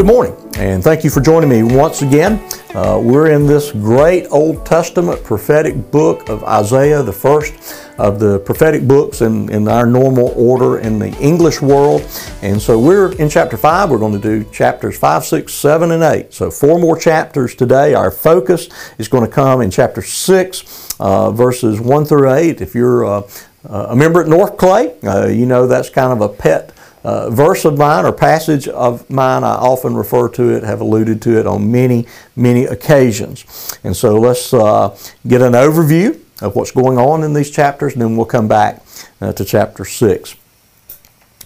Good morning, and thank you for joining me once again. Uh, we're in this great Old Testament prophetic book of Isaiah, the first of the prophetic books in, in our normal order in the English world. And so we're in chapter 5. We're going to do chapters 5, 6, 7, and 8. So four more chapters today. Our focus is going to come in chapter 6, uh, verses 1 through 8. If you're uh, a member at North Clay, uh, you know that's kind of a pet uh, verse of mine or passage of mine, I often refer to it, have alluded to it on many, many occasions. And so let's uh, get an overview of what's going on in these chapters, and then we'll come back uh, to chapter 6.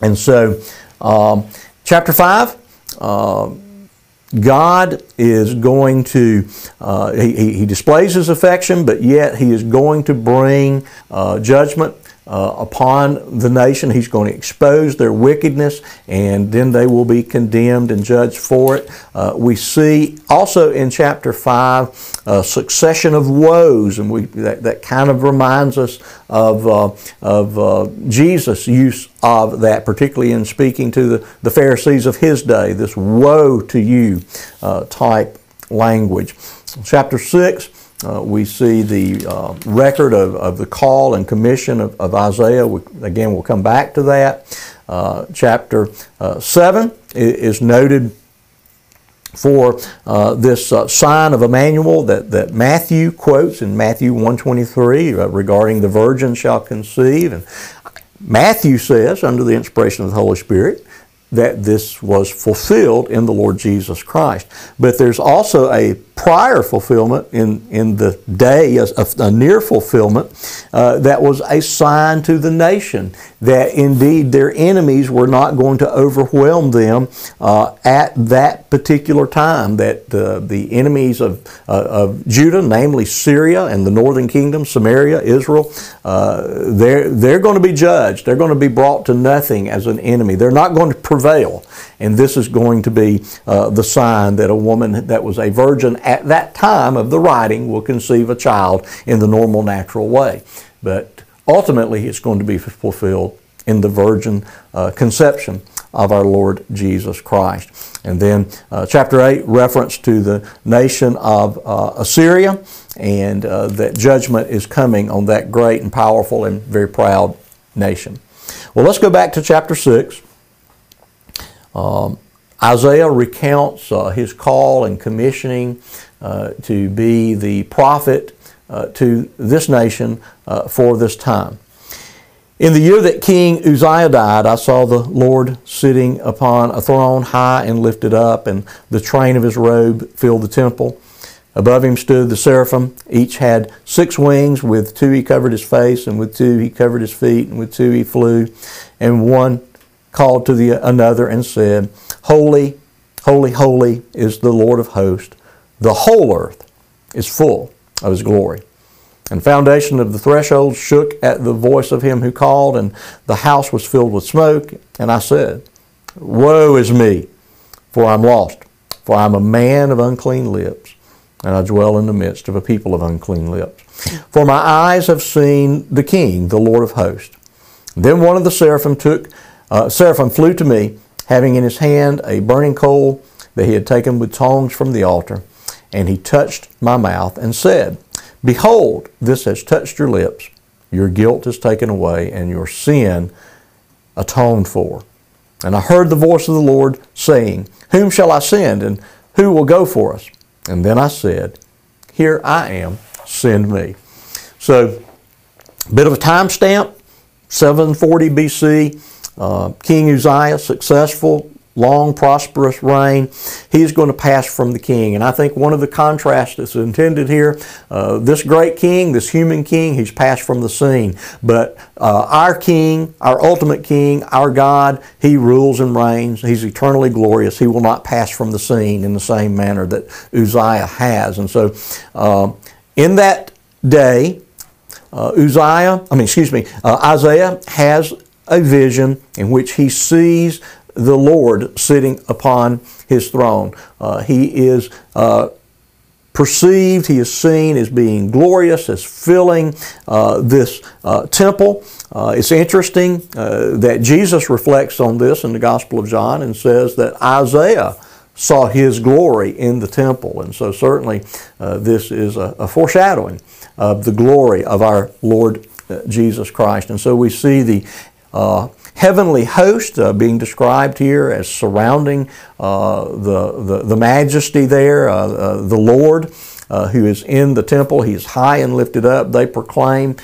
And so, um, chapter 5. Um, God is going to, uh, he, he displays his affection, but yet he is going to bring uh, judgment uh, upon the nation. He's going to expose their wickedness, and then they will be condemned and judged for it. Uh, we see also in chapter 5 a succession of woes, and we, that, that kind of reminds us of, uh, of uh, Jesus' use of that, particularly in speaking to the, the Pharisees of his day, this woe to you uh, type language. Chapter 6 uh, we see the uh, record of, of the call and commission of, of Isaiah. We, again, we'll come back to that. Uh, chapter uh, 7 is noted for uh, this uh, sign of Emmanuel that, that Matthew quotes in Matthew 123 regarding the virgin shall conceive. And Matthew says, under the inspiration of the Holy Spirit, that this was fulfilled in the Lord Jesus Christ. But there's also a prior fulfillment in, in the day, a, a near fulfillment, uh, that was a sign to the nation that indeed their enemies were not going to overwhelm them uh, at that particular time, that uh, the enemies of, uh, of Judah, namely Syria and the northern kingdom, Samaria, Israel, uh, they're, they're going to be judged. They're going to be brought to nothing as an enemy. They're not going to prevail. And this is going to be uh, the sign that a woman that was a virgin at that time of the writing will conceive a child in the normal natural way. But ultimately, it's going to be fulfilled in the virgin uh, conception of our Lord Jesus Christ. And then uh, chapter 8, reference to the nation of uh, Assyria, and uh, that judgment is coming on that great and powerful and very proud nation. Well, let's go back to chapter 6. Um, Isaiah recounts uh, his call and commissioning uh, to be the prophet uh, to this nation uh, for this time. In the year that King Uzziah died, I saw the Lord sitting upon a throne high and lifted up, and the train of his robe filled the temple. Above him stood the seraphim. Each had six wings. With two he covered his face, and with two he covered his feet, and with two he flew. And one called to the another and said, Holy, holy, holy is the Lord of hosts. The whole earth is full of his glory. And foundation of the threshold shook at the voice of him who called, and the house was filled with smoke. And I said, Woe is me, for I'm lost, for I'm a man of unclean lips, and I dwell in the midst of a people of unclean lips. For my eyes have seen the King, the Lord of hosts. Then one of the seraphim took, uh, seraphim flew to me, having in his hand a burning coal that he had taken with tongs from the altar. And he touched my mouth and said, Behold, this has touched your lips. Your guilt is taken away, and your sin atoned for. And I heard the voice of the Lord saying, Whom shall I send, and who will go for us? And then I said, Here I am, send me. So, a bit of a timestamp, 740 BC, uh, King Uzziah, successful, long, prosperous reign, he's going to pass from the king. And I think one of the contrasts that's intended here, uh, this great king, this human king, he's passed from the scene. But uh, our king, our ultimate king, our God, he rules and reigns. He's eternally glorious. He will not pass from the scene in the same manner that Uzziah has. And so uh, in that day, uh, Uzziah, I mean, excuse me, uh, Isaiah has a vision in which he sees the Lord sitting upon his throne. Uh, he is uh, perceived, he is seen as being glorious, as filling uh, this uh, temple. Uh, it's interesting uh, that Jesus reflects on this in the Gospel of John and says that Isaiah saw his glory in the temple. And so, certainly, this is a, a, foreshadowing of the glory of our Lord Jesus Christ. And so, we see the uh, heavenly host uh, being described here as surrounding uh, the, the, the, majesty there, uh, the Lord. who is in the temple, he is high and lifted up. They proclaim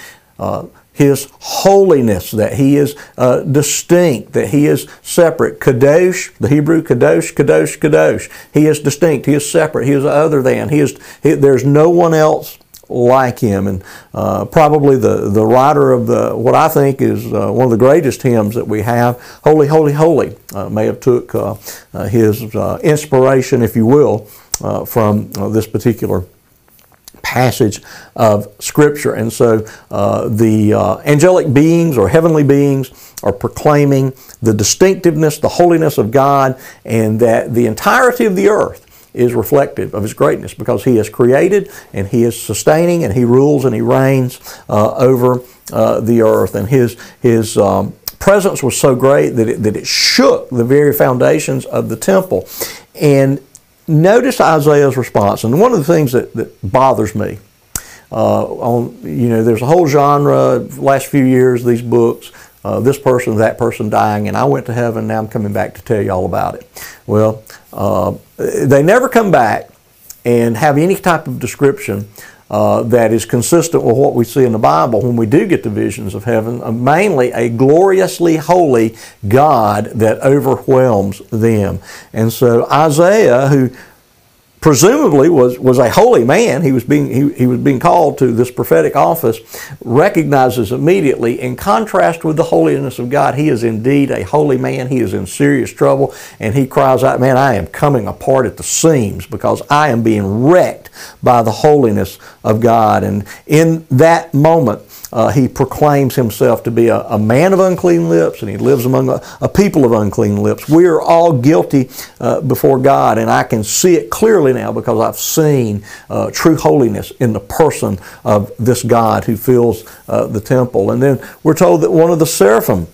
his holiness, that he is uh, distinct, that he is separate. Kadosh, the Hebrew Kadosh, Kadosh, Kadosh. He is distinct, he is separate, he is other than. He is, he, there's no one else like him. And uh, probably the, the writer of the, what I think is uh, one of the greatest hymns that we have, Holy, Holy, Holy, uh, may have took uh, uh, his inspiration, if you will, from this particular passage of Scripture. And so uh, the uh, angelic beings or heavenly beings are proclaiming the distinctiveness, the holiness of God, and that the entirety of the earth is reflective of His greatness because He has created and He is sustaining and He rules and He reigns uh, over uh, the earth. And His, his um, presence was so great that it, that it shook the very foundations of the temple. And notice Isaiah's response. And one of the things that, that bothers me, uh, on you know, there's a whole genre. Last few years, these books, uh, this person, that person dying, and I went to heaven. Now I'm coming back to tell you all about it. Well, uh, they never come back and have any type of description uh, that is consistent with what we see in the Bible when we do get the visions of heaven, uh, mainly a gloriously holy God that overwhelms them. And so Isaiah, who presumably was, was a holy man, he was, being, he, he was being called to this prophetic office, recognizes immediately, in contrast with the holiness of God, he is indeed a holy man. He is in serious trouble, and he cries out, Man, I am coming apart at the seams because I am being wrecked by the holiness of God. And in that moment, uh, he proclaims himself to be a, a, man of unclean lips and he lives among a, a people of unclean lips. We are all guilty uh, before God, and I can see it clearly now because I've seen uh, true holiness in the person of this God who fills uh, the temple. And then we're told that one of the seraphim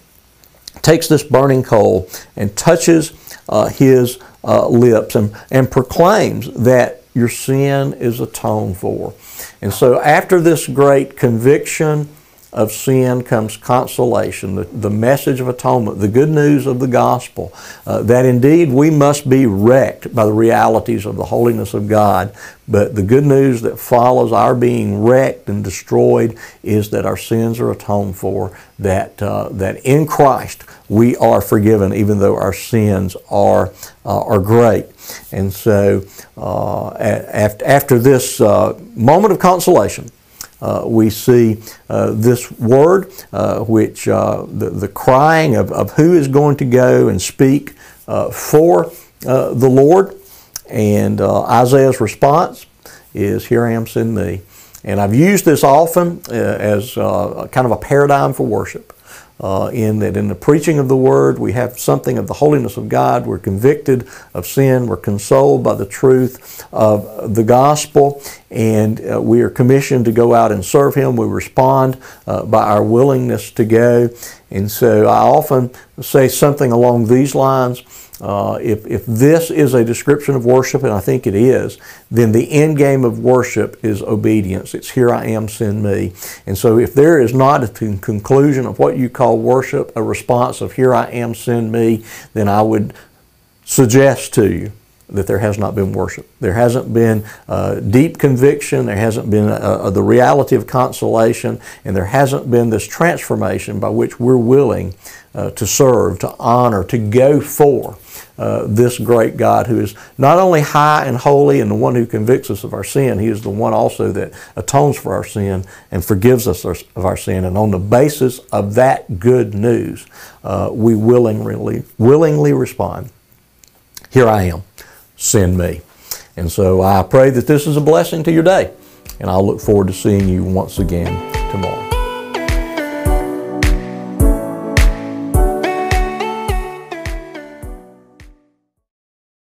takes this burning coal and touches uh, his uh, lips and, and proclaims that your sin is atoned for. And so, after this great conviction of sin comes consolation, the, the message of atonement, the good news of the gospel, uh, that indeed we must be wrecked by the realities of the holiness of God. But the good news that follows our being wrecked and destroyed is that our sins are atoned for, that, uh, that in Christ we are forgiven, even though our sins are, uh, are great. And so, uh, after, after this uh, moment of consolation, uh, we see uh, this word, uh, which uh, the, the crying of, of who is going to go and speak uh, for uh, the Lord. And Isaiah's response is, Here I am, send me. And I've used this often as kind of a paradigm for worship uh, in that in the preaching of the word we have something of the holiness of God. We're convicted of sin. We're consoled by the truth of the gospel, and uh, we are commissioned to go out and serve Him. We respond uh, by our willingness to go. And so I often say something along these lines. Uh, if, if this is a description of worship, and I think it is, then the end game of worship is obedience. It's here I am, send me. And so if there is not a conclusion of what you call worship, a response of here I am, send me, then I would suggest to you that there has not been worship. There hasn't been uh, deep conviction, there hasn't been uh, uh, the reality of consolation, and there hasn't been this transformation by which we're willing uh, to serve, to honor, to go for uh, this great God who is not only high and holy and the one who convicts us of our sin, He is the one also that atones for our sin and forgives us of our sin. And on the basis of that good news, we willingly, willingly respond. Here I am send me. And so I pray that this is a blessing to your day. And I'll look forward to seeing you once again tomorrow.